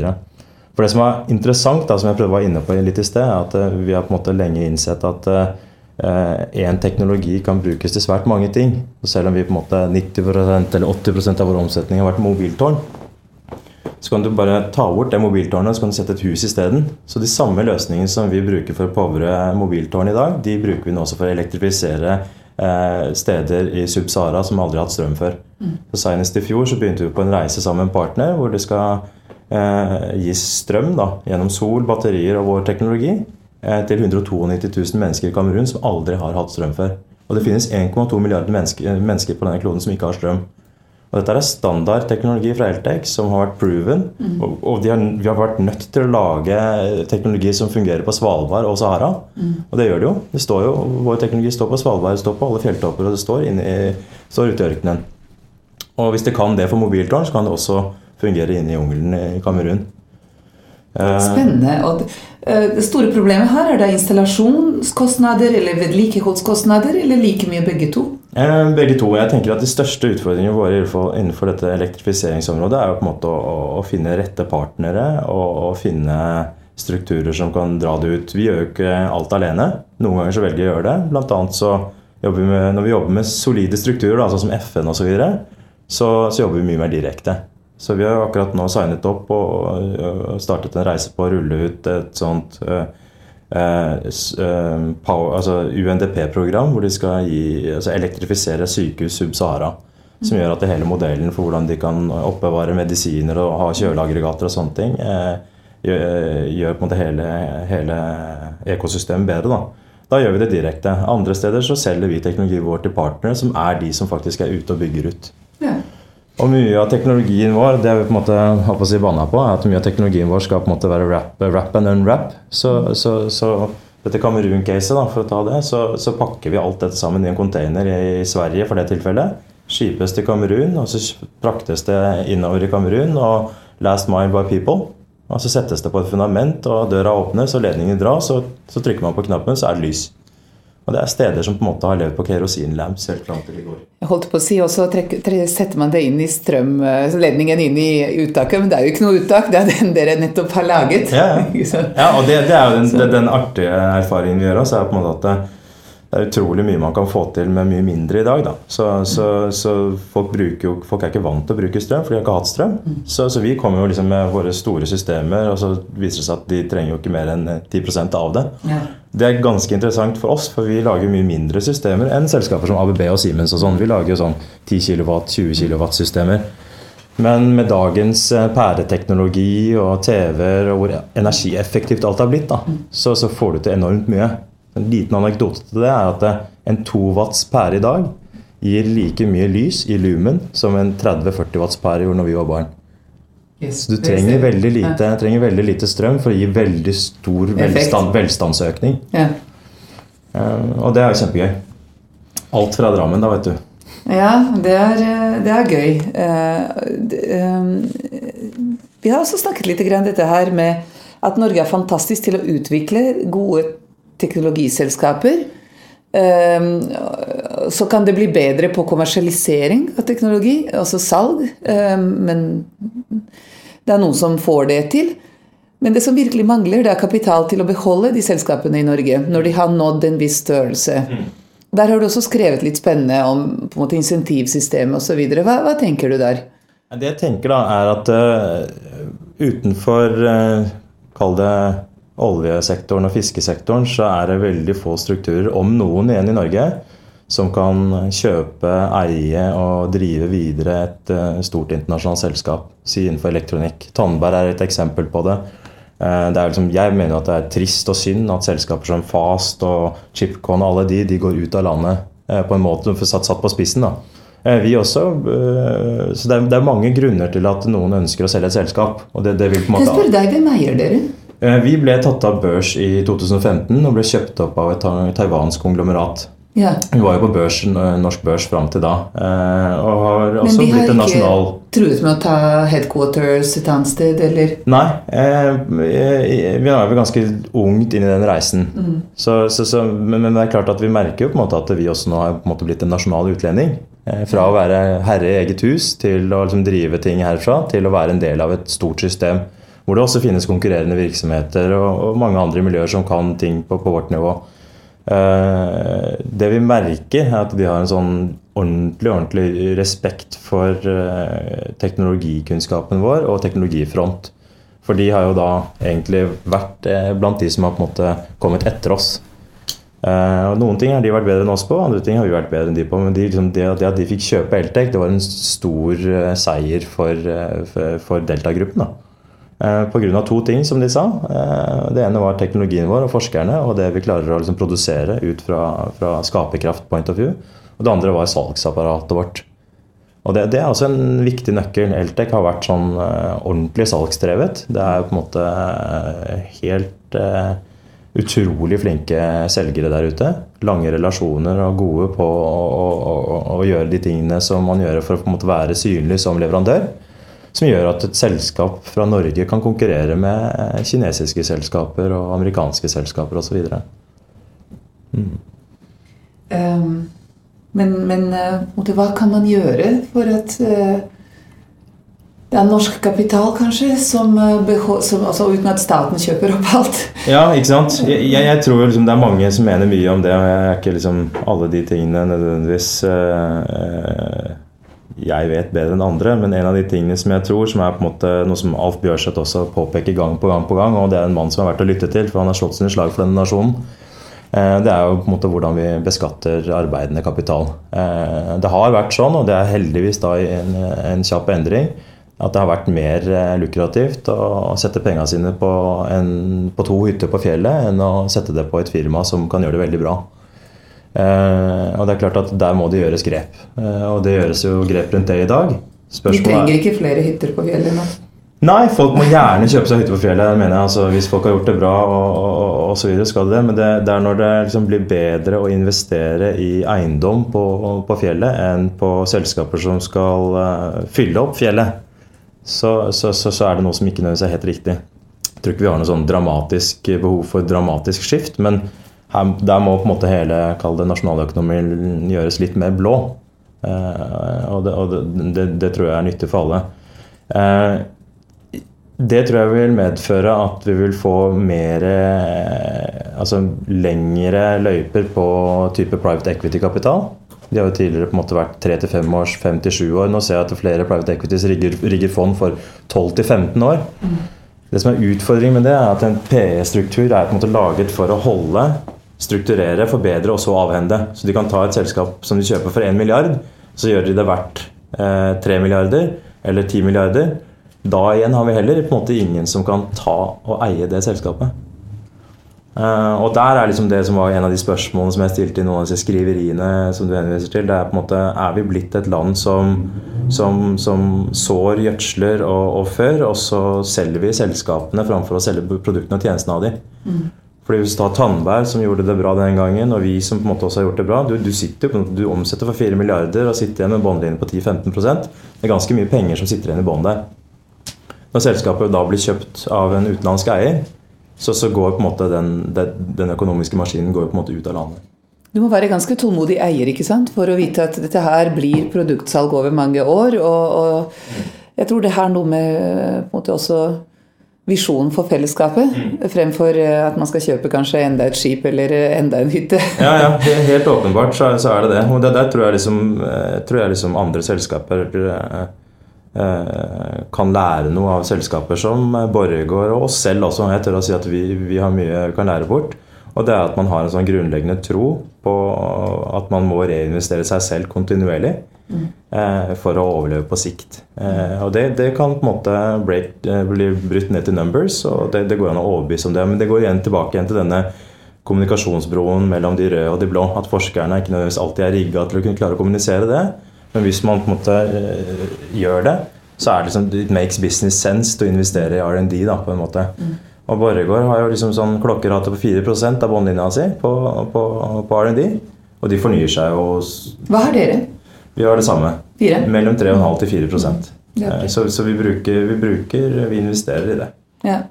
For det som er interessant, da, som jeg prøvde å være inne på litt i sted, er at eh, vi har på en måte lenge innsett at én eh, teknologi kan brukes til svært mange ting. Og selv om vi på en måte 90% eller 80% av vår omsetning har vært mobiltårn, så kan du bare ta bort det mobiltårnet og så kan du sette et hus isteden. Så de samme løsningene som vi bruker for å povre mobiltårn i dag, de bruker vi nå også for å elektrifisere eh, steder i Sub-Sahara som aldri har hatt strøm før. Mm. Så Senest i fjor så begynte vi på en reise sammen med en partner hvor det skal eh, gis strøm da, gjennom sol, batterier og vår teknologi eh, til 192 000 mennesker i Kamerun som aldri har hatt strøm før. Og det finnes 1,2 milliarder mennesker, mennesker, på denne kloden som ikke har strøm. Og dette er standard teknologi fra Eltec som har vært proven. Mm. Og, og har, vi har vært nødt til å lage teknologi som fungerer på Svalbard og Sahara. Mm. Og det gjør det jo. det står jo. Vår teknologi står på Svalbard, det står på alle fjelltopper, og det står, inne i, står ute i ørkenen. Og hvis det kan det for mobiltårn, så kan det også fungere inne i jungelen i Kamerun. Eh, Spennende. Og eh, det store problemet her er det installasjonskostnader eller vedlikeholdskostnader, eller like mye begge to? Eh, begge to. Jeg tenker at De største utfordringene våre innenfor dette elektrifiseringsområdet er jo på en måte å, å finne rette partnere og, å finne strukturer som kan dra det ut. Vi gjør jo ikke alt alene. Noen ganger så velger vi å gjøre det. Blant annet så jobber vi med, Når vi jobber med solide strukturer, da, sånn som FN osv., så, så så jobber vi mye mer direkte. Så vi har akkurat nå signet opp og startet en reise på å rulle ut et sånt uh, power, altså UNDP-program hvor de skal gi, altså elektrifisere sykehus sub-Sahara. Som gjør at hele modellen for hvordan de kan oppbevare medisiner og ha kjøleaggregater og sånne ting, gjør, på en måte hele, hele ekosystemet bedre. Da. da gjør vi det direkte. Andre steder så selger vi teknologien vår til partnere, som er de som faktisk er ute og bygger ut. Og mye av teknologien vår det vi på en måte har på å si banna på, er at mye av teknologien vår skal på en måte være wrap, rap and unwrap. Så, så, så dette Kamerun-caset, for å ta det, så, så, pakker vi alt dette sammen i en container i Sverige for det tilfellet. Skipes til Kamerun, og så fraktes det innover i Kamerun. Og last mile by people. Og så settes det på et fundament, og døra åpnes, og ledningen dras, og så trykker man på knappen, så er det lys. Og det er steder som på en måte har levd på kerosinlamps helt fram til i går. Jeg holdt på å si, og så setter man det inn i strømledningen inn i uttaket, men det er jo ikke noe uttak, det er den dere nettopp har laget. Ja, ja og det, det, er jo den, den, artige erfaringen vi gjør oss, er på en måte at det er utrolig mye man kan få til med mye mindre i dag. Da. Så, så, så folk, jo, folk, er ikke vant til å bruke strøm, for de har ikke hatt strøm. Så, så vi kommer jo liksom med våre store systemer, og så viser det seg at de trenger jo ikke mer enn 10% av det. Ja. Det er ganske interessant for oss, for vi lager mye mindre systemer enn selskaper som ABB og Siemens. og sånn. Vi lager jo sånn 10 kW, 20 kW-systemer. Men med dagens eh, pæreteknologi og TV-er og hvor energieffektivt alt har blitt, da, så, så får du til enormt mye. En liten anekdote til det er at en 2 watts pære i dag gir like mye lys i lumen som en 30-40 watts pære gjorde når vi var barn. Yes, så du trenger veldig, lite, trenger veldig, lite, strøm for å gi veldig stor velstand, velstandsøkning. Ja. Uh, og det er jo kjempegøy. Alt fra Drammen, da, vet du. Ja, det er, det er gøy. Um, vi har også snakket litt om dette her med at Norge er fantastisk til å utvikle gode teknologiselskaper. Ehm, så kan det bli bedre på kommersialisering av teknologi, altså salg. Ehm, men det er noen som får det til. Men det som virkelig mangler, det er kapital til å beholde de selskapene i Norge når de har nådd en viss størrelse. Der har du også skrevet litt spennende om på en måte insentivsystemet osv. Hva, hva tenker du der? Det jeg tenker, da, er at uh, utenfor uh, Kall det oljesektoren og fiskesektoren så er det veldig få strukturer, om noen igjen i Norge, som kan kjøpe, eie og drive videre et eh, stort internasjonalt selskap. Si innenfor elektronikk. Tandberg er et eksempel på det. Eh, det liksom, jeg mener at det er trist og synd at selskaper som Fast og Chipcon og alle de, de går ut av landet eh, på en måte satt, satt på spissen. da. Vi også, så det er, det er, mange grunner til at noen ønsker å selge et selskap. og det, det vil på en måte... Jeg spør deg, Hvem eier dere? Eh, vi ble tatt av børs i 2015 og ble kjøpt opp av et taiwansk konglomerat. Ja. Vi var jo på børs, eh, norsk børs fram til da. Eh, og har også Men de har ikke truet med å ta headquarters et annet sted, eller? Nei. vi er vel ganske ungt inn i den reisen. Mm. Så, så, så, men, men, det er klart at vi merker jo på en måte at vi også nå har på en blitt en nasjonal utlending. Fra å være herre i eget hus til å liksom drive ting herfra, til å være en del av et stort system hvor det også finnes konkurrerende virksomheter og, og mange andre miljøer som kan ting på, på vårt nivå. Uh, det vi merker, er at de har en sånn ordentlig, ordentlig respekt for uh, teknologikunnskapen vår og teknologifront. For de har jo da egentlig vært uh, blant de som har på en måte kommet etter oss. og Noen ting har de vært bedre enn oss på, andre ting har vi vært bedre enn de på. Men de, liksom, det, det, at de fikk kjøpe Eltec, det var en stor seier for, for, for Delta-gruppen. Eh, Pga. to ting, som de sa. Eh, det ene var teknologien vår og forskerne og det vi klarer å liksom produsere ut fra, fra skaperkraft point of view. Og det andre var salgsapparatet vårt. Og det, det, er også en viktig nøkkel. Eltec har vært sånn uh, ordentlig salgsdrevet. Det er på en måte helt uh, utrolig flinke selgere der ute. Lange relasjoner og gode på å, å, å, å gjøre de tingene som man gjør for å være synlig som leverandør. Som gjør at et selskap fra Norge kan konkurrere med kinesiske selskaper og amerikanske selskaper osv. Mm. Um, Men, men eh, hva kan man gjøre for at eh, det er norsk kapital, kanskje, som, eh, som altså, uten at staten kjøper opp alt? Ja, ikke sant. Jeg, jeg, tror liksom det er mange som mener mye om det, og jeg er ikke liksom alle de tingene nødvendigvis eh, eh, jeg vet bedre enn andre, men en av de tingene som jeg tror, som er på en måte noe som Alf Bjørseth også påpeker gang på gang på gang, og det er en mann som er verdt å lytte til, for han har slått sine slag for denne nasjonen, eh, det er jo på en måte hvordan vi beskatter arbeidende kapital. Eh, Det har vært sånn, og det er heldigvis da en, en kjapp endring, at det har vært mer eh, lukrativt å sette pengene sine på, en, på to hytter på fjellet enn å sette det på et firma som kan gjøre det veldig bra. Eh, og det er klart at der må det gjøres grep. Eh, og det gjøres jo grep rundt det i dag. Vi trenger er ikke flere hytter på fjellet nå. Nei, folk må gjerne kjøpe seg hytte på fjellet. mener jeg, altså Hvis folk har gjort det bra og, og, og så videre, skal de det. Men det, det er når det liksom blir bedre å investere i eiendom på, på fjellet enn på selskaper som skal uh, fylle opp fjellet, så, så, så, så er det noe som ikke nødvendigvis er helt riktig. Jeg tror ikke vi har noe sånn dramatisk behov for dramatisk skift, men her, der må på en måte hele nasjonaløkonomien gjøres litt mer blå. Eh, og det, og det, det, tror jeg er nyttig for alle. Eh, det tror jeg vil medføre at vi vil få mer eh, Altså lengre løyper på type private equity-kapital. De har jo tidligere på en måte vært 3-5 års, 5-7 år. Nå ser jeg at flere private equities rigger, rigger fond for 12-15 år. Det som er utfordringen med det, er at en PE-struktur er på en måte laget for å holde, strukturere, forbedre og så avhende. Så de kan ta et selskap som de kjøper for 1 milliard, så gjør de det verdt eh, 3 milliarder eller 10 milliarder. Da igjen har vi heller på en måte ingen som kan ta og eie det selskapet. Eh, og der er liksom det som var en av de spørsmålene som jeg stilte i noen av disse skriveriene som du henviser til. Det er på en måte Er vi blitt et land som, som, som sår, gjødsler og, og før, og så selger vi selskapene framfor å selge produktene og tjenestene av dem? Fordi Hvis du tar Tandberg, som gjorde det bra den gangen, og vi som på en måte også har gjort det bra Du, du, sitter, du omsetter for 4 milliarder og sitter igjen med båndlinje på 10-15% Det er ganske mye penger som sitter igjen i båndet. Når selskapet da blir kjøpt av en utenlandsk eier, så, så går på en måte den, den, økonomiske maskinen går på en måte ut av landet. Du må være ganske tålmodig eier ikke sant? for å vite at dette her blir produktsalg over mange år. Og, og jeg tror det har noe med på en måte også visjonen for fellesskapet, fremfor eh, at man skal kjøpe kanskje enda et skip eller eh, enda en hytte. Ja, ja, helt åpenbart så, så er det det. Og det der tror jeg liksom, eh, tror jeg liksom andre selskaper eh, kan lære noe av selskaper som Borregaard og oss selv også. Jeg tør å si at vi, vi har mye vi kan lære bort. Og det er at man har en sånn grunnleggende tro på at man må reinvestere seg selv kontinuerlig eh, for å overleve på sikt. Eh, og det, det kan på en måte break, eh, bli brutt ned til numbers, og det, det går an å overbevise om det. Men det går igjen tilbake igjen til denne kommunikasjonsbroen mellom de røde og de blå. At forskerne ikke nødvendigvis alltid er rigga til å kunne klare å kommunisere det. Men hvis man på en måte gjør det, så er det liksom It makes business sense å investere i R&D da, på en måte. Og Borregaard har jo liksom sånn klokkerate på 4% av båndlinja si på, på, på R&D. Og de fornyer seg jo Hva har dere? Vi har det samme. Fire? Mellom 3,5 til 4 okay. Eh, Så, så vi, bruker, vi bruker Vi investerer i det. Ja.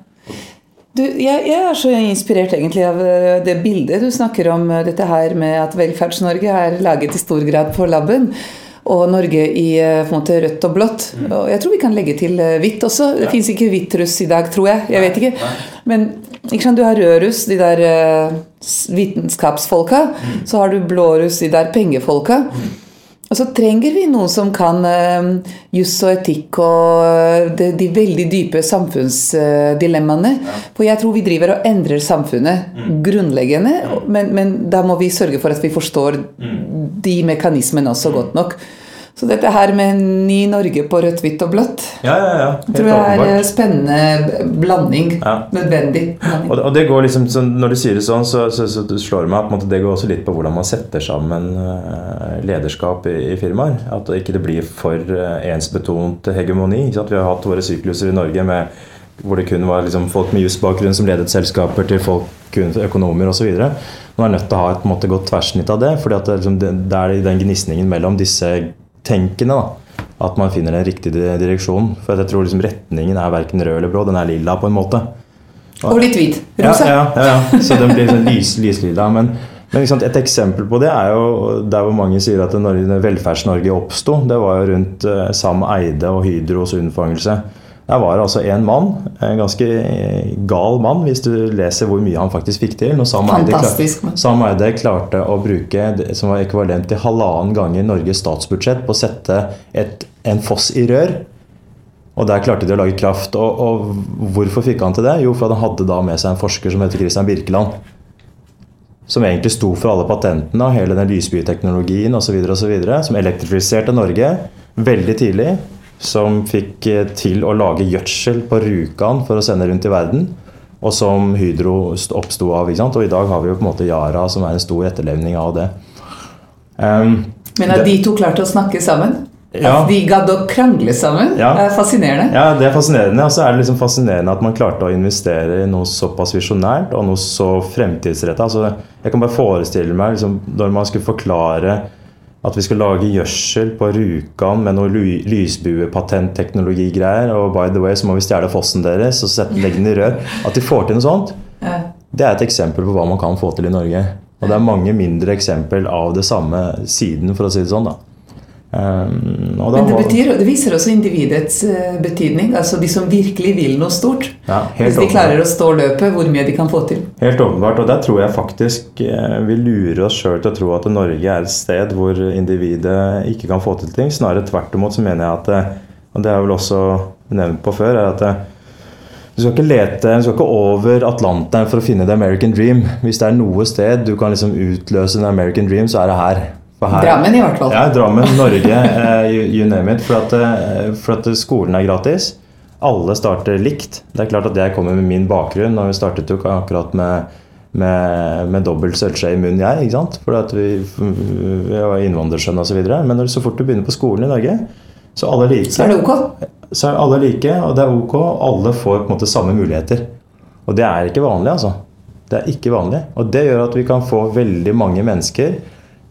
Du, jeg, jeg er så inspirert egentlig av eh, det bildet du snakker om, eh, dette her med at Velferds-Norge er laget i stor grad på laben. Og Norge i måte rødt og blått. Og jeg tror vi kan legge til hvitt også. Det fins ikke hvitt russ i dag, tror jeg. Jeg vet ikke. Men ikke sant, du har rød russ, de der vitenskapsfolka. Så har du blå russ, de der pengefolka. Og så trenger vi noen som kan uh, juss og etikk og eh, de, de veldig dype samfunnsdilemmaene. For jeg tror vi driver og endrer samfunnet grunnleggende, men, men da må vi sørge for at vi forstår de mekanismene også godt nok. Så dette her med ny Norge på rødt, hvitt og blått Ja, ja, ja. tror jeg er en spennende blanding. Ja. Nødvendig. blanding. Og, det går liksom, så Når du sier det sånn, så, så, så slår det meg at måte, det går også litt på hvordan man setter sammen eh, lederskap i, i firmaer. At ikke det blir for eh, ensbetont hegemoni. Vi har hatt våre sykluser i Norge med, hvor det kun var liksom, folk med jusbakgrunn som ledet selskaper, til folk kun økonomer osv. Man er nødt til å ha et måte, godt tversnitt av det. fordi at det, er liksom, det, det er den gnisningen mellom disse tenkene da, at man finner den riktige di- direksjonen. For jeg tror liksom, retningen er verken rød eller blå, den er lilla på en måte. Og litt hvit. Ja, Rosa. ja, ja, ja. Så den blir sånn lys, lyslilla. Men, Men sant, Et eksempel på det er jo der hvor mange sier at Velferds-Norge oppsto. Det var jo rundt eh, Sam Eide og Hydros unnfangelse. Der var altså en mann, en ganske gal mann, hvis du leser hvor mye han faktisk fikk til. Når Sam Eide, klar, klarte å bruke det som var ekvivalent til halvannen ganger Norges statsbudsjett på å sette et, en foss i rør. Og der klarte de å lage kraft. Og, og hvorfor fikk han til det? Jo, for han hadde da med seg en forsker som heter Christian Birkeland som egentlig sto for alle patentene og hele den lysbyteknologien osv., som elektrifiserte Norge veldig tidlig. Som fikk eh, til å lage gjødsel på Rjukan for å sende rundt i verden. Og som Hydro oppsto av. Og i dag har vi jo på en måte Yara, som er en stor etterlevning av det. Um, Men har de to klart å snakke sammen? Ja. At de gadd å krangle sammen. Ja. Det er fascinerende. Ja, det er fascinerende. Og så er det liksom fascinerende at man klarte å investere i noe såpass visjonært og noe så fremtidsretta. Altså, jeg kan bare forestille meg liksom, når man skulle forklare at vi skal lage gjødsel på Rjukan med noe lysbuepatentteknologigreier, og by the way så må vi stjele fossen deres og sette, legge den i rør. At de får til noe sånt, det er et eksempel på hva man kan få til i Norge. Og det er mange mindre eksempel av det samme siden, for å si det sånn. da. Um, Men det, betyr, det, viser også individets uh, betydning. altså De som virkelig vil noe stort. Ja, Hvis de klarer å stå løpet, hvor mye de kan få til. Helt åpenbart. Og der tror jeg faktisk uh, vi lurer oss sjøl til å tro at Norge er et sted hvor individet ikke kan få til ting. Snarere tvert imot så mener jeg at uh, Og det er vel også nevnt på før, er at du skal ikke lete, du skal ikke over Atlanteren for å finne the American dream. Hvis det er noe sted du kan liksom utløse the American dream, så er det her. Her, Drammen, i hvert fall. Ja, Drammen, Norge, uh, you, you, name it. For at, uh, for at, skolen er gratis. Alle starter likt. Det er klart at jeg kommer med min bakgrunn. og Vi startet jo akkurat med, med, med dobbelt sølvskje i munnen, jeg. ikke sant? For at vi, vi var innvandrersønn osv. Men når, så fort du begynner på skolen i Norge, så alle like. Så er det ok? Så er alle like, og det er ok. Alle får på en måte samme muligheter. Og det er ikke vanlig, altså. Det er ikke vanlig. Og det gjør at vi kan få veldig mange mennesker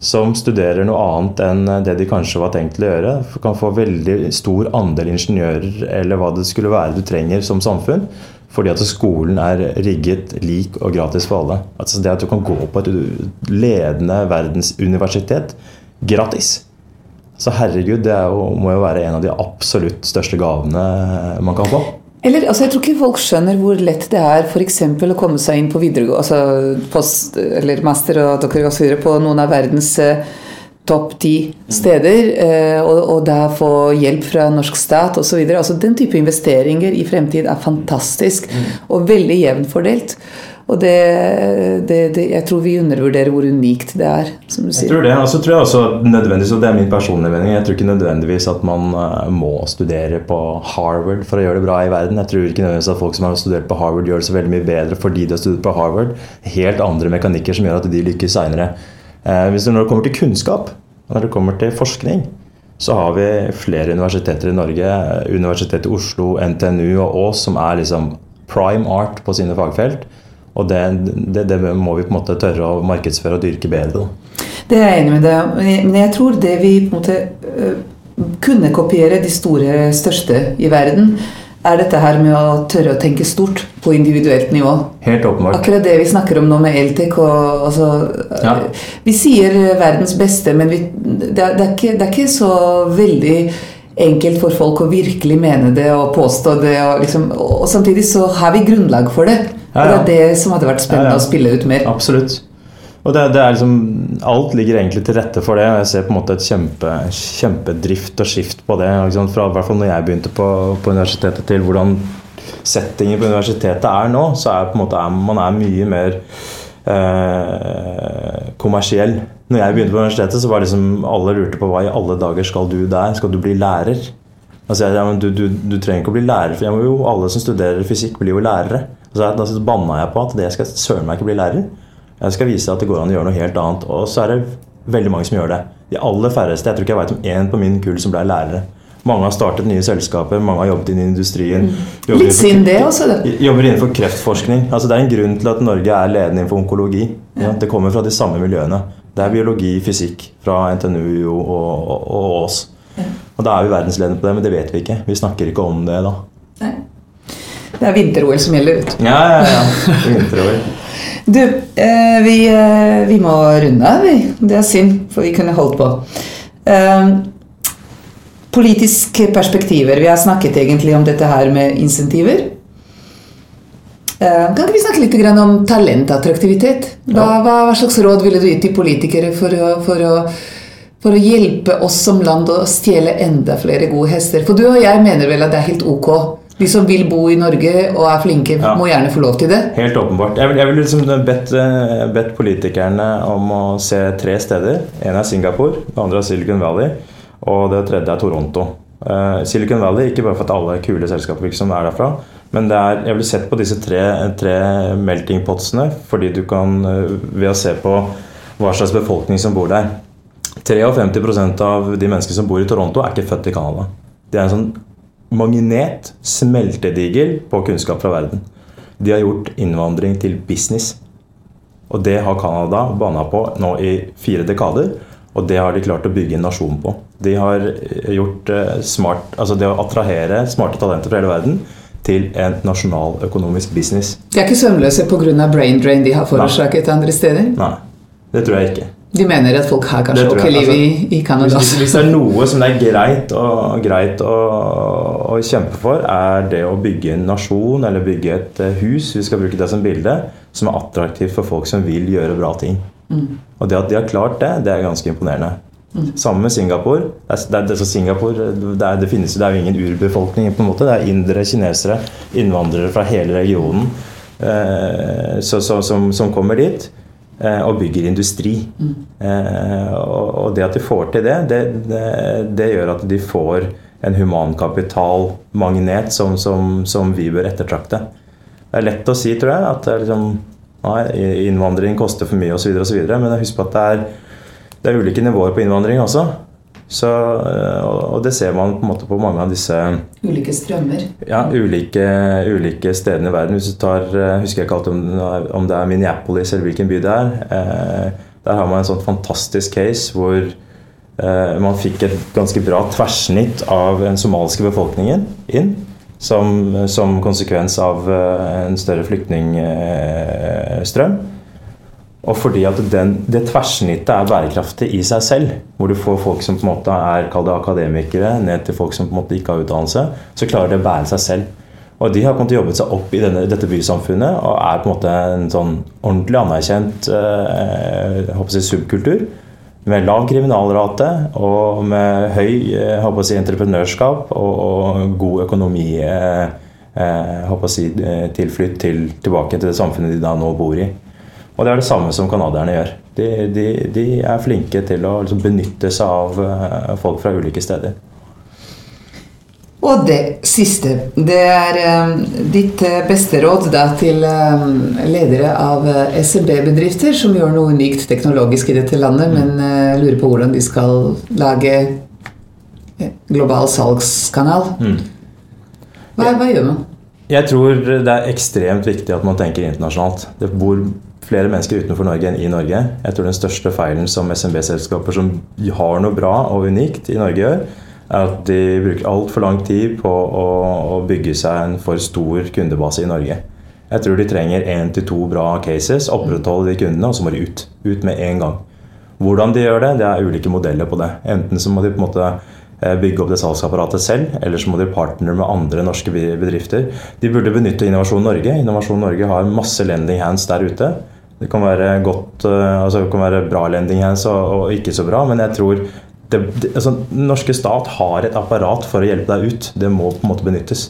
som studerer noe annet enn det de kanskje var tenkt til å gjøre, kan få veldig stor andel ingeniører eller hva det skulle være du trenger som samfunn. Fordi at skolen er rigget lik og gratis for alle. Altså det at du kan gå på et ledende verdensuniversitet gratis. Så herregud, det jo, må jo være en av de absolutt største gavene man kan få. Eller, altså, jeg tror ikke folk skjønner hvor lett det er f.eks. å komme seg inn på videregående, altså post, eller master og doktorgrad på noen av verdens eh, topp ti steder, eh, og, og da få hjelp fra norsk stat osv. Altså, den type investeringer i fremtid er fantastisk mm. og veldig jevnt fordelt. Og det, det, det, jeg tror vi undervurderer hvor unikt det er. som du sier. Jeg tror det, og så tror jeg også nødvendigvis, og det er min personlige mening, jeg tror ikke nødvendigvis at man eh, må studere på Harvard for å gjøre det bra i verden. Jeg tror ikke nødvendigvis at folk som har studert på Harvard gjør det så veldig mye bedre fordi de har studert på Harvard. Helt andre mekanikker som gjør at de lykkes seinere. Eh, når det kommer til kunnskap, når det kommer til forskning, så har vi flere universiteter i Norge. Universitetet i Oslo, NTNU og Ås som er liksom prime art på sine fagfelt. Og det, det, det, må vi på en måte tørre å markedsføre og dyrke bedre. Da. Det er jeg enig med deg Men jeg tror det vi på en måte øh, kunne kopiere de store, største i verden, er dette her med å tørre å tenke stort på individuelt nivå. Helt åpenbart. Akkurat det vi snakker om nå med Eltek. Og, altså, ja. Vi sier verdens beste, men vi, det, er, det, er ikke, det, er ikke, så veldig enkelt for folk å virkelig mene det og påstå det. Og, liksom, og samtidig så har vi grunnlag for det. Ja, ja. Og det er det som hadde vært spennende å spille ut mer. Absolutt. Og det, det, er liksom, Alt ligger egentlig til rette for det. Jeg ser på en måte et kjempe, kjempedrift og skift på det. Fra hvert fall når jeg begynte på, på, universitetet til hvordan settingen på universitetet er nå, så er på en måte, man er mye mer eh, kommersiell. Når jeg begynte på universitetet, så var liksom alle lurte på hva i alle dager skal du der? Skal du bli lærer? Altså, ja, du, du, du, trenger ikke å bli lærer, for jo, alle som studerer fysikk, blir jo lærere. Så da banna jeg på at det skal søren meg ikke bli lærer. Jeg skal vise at det går an å gjøre noe helt annet. Og så er det veldig mange som gjør det. De aller færreste. Jeg tror ikke jeg vet om én på min kull som ble lærere. Mange har startet nye selskaper, mange har jobbet inn i industrien. Mm. Litt synd det også, det. Jobber innenfor kreftforskning. Altså, det er en grunn til at Norge er ledende innenfor onkologi. Ja, det kommer fra de samme miljøene. Det er biologi, fysikk fra NTNU og, og, og oss. Ja. Og da er vi verdensledende på det, men det vet vi ikke. Vi snakker ikke om det da. Nei. Det er vinter-OL som gjelder. Ja, ja, ja. Vinter-OL. Du, eh, vi, eh, vi, må runde av. Det er synd, for vi kunne holdt på. Eh, politiske perspektiver. Vi har snakket egentlig om dette her med insentiver. Kan ikke vi snakke litt om talentattraktivitet? Hva, hva, hva, slags råd ville du gitt til politikere for å, for, å, for å, hjelpe oss som land å stjele enda flere gode hester? For du og jeg mener vel at det er helt ok de som vil bo i Norge og er flinke, ja. må gjerne få lov til det? Helt åpenbart. Jeg vil, jeg vil liksom bedt, eh, bedt, politikerne om å se tre steder. En er Singapore, det andre er Silicon Valley, og det tredje er Toronto. Uh, Silicon Valley, ikke bare for at alle kule selskaper som er derfra, men er, jeg ville sett på disse tre, tre melting potsene, fordi du kan, eh, ved å se på hva slags befolkning som bor der 53% av de menneskene som bor i Toronto, er ikke født i Canada. Det er en sånn magnet, smeltedigel, på kunnskap fra verden. De har gjort innvandring til business. Og det har Canada banna på nå i fire dekader. Og det har de klart å bygge en nasjon på. De har eh, gjort eh, smart, altså det å attrahere smarte talenter fra hele verden til en nasjonal økonomisk business. De er ikke søvnløse pga. brain drain de har forårsaket andre steder? Nei, det tror jeg ikke. De mener at folk har kanskje ok liv i, altså, i Canada? Hvis, hvis, det er noe som det er greit, og, greit å, å, kjempe for, er det å bygge en nasjon eller bygge et eh, hus, vi skal bruke det som bilde, som er attraktivt for folk som vil gjøre bra ting. Mm. Og det at de har klart det, det er ganske imponerende. Mm. Sammen med Singapore. Det, er, det, er, Singapore det, er, det, finnes, det er jo ingen urbefolkning. på en måte, Det er indere, kinesere, innvandrere fra hele regionen eh, så, så, som, som kommer dit. Eh, og bygger industri. Mm. Og det at de får til det, det, det, det gjør at de får en humankapitalmagnet som, som, som, vi bør ettertrakte. Det er lett å si, tror jeg, at liksom, nei, innvandring koster for mye osv., men husk på at det er, det er ulike nivåer på innvandring også. Så, eh, og det ser man på, en måte på mange av disse Ulike strømmer? Ja, ulike, ulike stedene i verden. Hvis du tar, eh, husker jeg ikke alltid om, om det er Minneapolis eller hvilken by det er. Eh, der har man en sånn fantastisk case hvor man fikk et ganske bra tverrsnitt av den somaliske befolkningen inn. Som, som konsekvens av en større flyktningstrøm. Og fordi at den, det tverrsnittet er bærekraftig i seg selv, hvor du får folk som på en måte er akademikere, ned til folk som på en måte ikke har utdannelse, så klarer det å bære seg selv. Og de har på en måte jobbet seg opp i denne, dette bysamfunnet og er på en måte en sånn ordentlig anerkjent eh, si, subkultur. Med lav kriminalrate og med høy eh, si, entreprenørskap og, og, god økonomi. Eh, eh, si, eh, tilflytt til, tilbake til det samfunnet de da nå bor i. Og det er det samme som canadierne gjør. De, de, de, er flinke til å liksom benytte seg av eh, folk fra ulike steder. Og det siste, det er um, ditt beste råd da, til um, ledere av SMB-bedrifter som gjør noe unikt teknologisk i dette landet, men uh, lurer på hvordan de skal lage global salgskanal. Mm. Hva, hva, gjør man? Jeg tror det er ekstremt viktig at man tenker internasjonalt. Det bor flere mennesker utenfor Norge enn i Norge. Jeg tror den største feilen som SMB-selskaper som har noe bra og unikt i Norge gjør, er at de bruker altfor lang tid på å, å, bygge seg en for stor kundebase i Norge. Jeg tror de trenger én til to bra cases, opprettholde de kundene, og så må de ut. Ut med en gang. Hvordan de gjør det, det er ulike modeller på det. Enten så må de på en måte eh, bygge opp det salgsapparatet selv, eller så må de partnere med andre norske bedrifter. De burde benytte Innovasjon Norge. Innovasjon Norge har masse lending hands der ute. Det kan være, godt, eh, altså det kan være bra lending hands og, og, ikke så bra, men jeg tror det, det, altså, Den norske stat har et apparat for å hjelpe deg ut. Det må på en måte benyttes.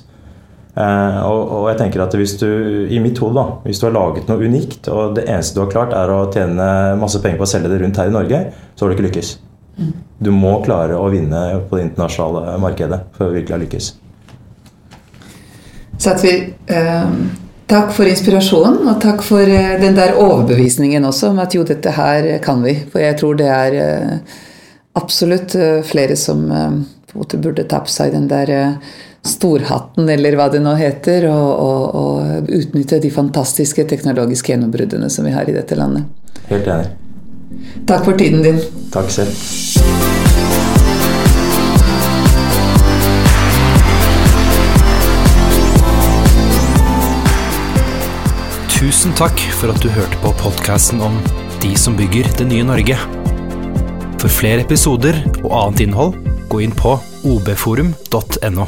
Eh, og, og, jeg tenker at hvis du, i mitt hode da, hvis du har laget noe unikt, og det eneste du har klart er å tjene masse penger på å selge det rundt her i Norge, så har du ikke lykkes. Du må klare å vinne på det internasjonale markedet for å virkelig ha lykkes. Så at vi... eh, Takk for inspirasjonen, og takk for eh, den der overbevisningen også om at jo, dette her kan vi. For jeg tror det er eh, absolutt eh, flere som på en måte burde ta på seg den der storhatten, eller hva det nå heter, og, og, og utnytte de fantastiske teknologiske gjennombruddene som vi har i dette landet. Helt enig. Takk for tiden din. Takk selv. Tusen takk for at du hørte på podkasten om De som bygger det nye Norge. For flere episoder og annet innhold, gå inn på obforum.no.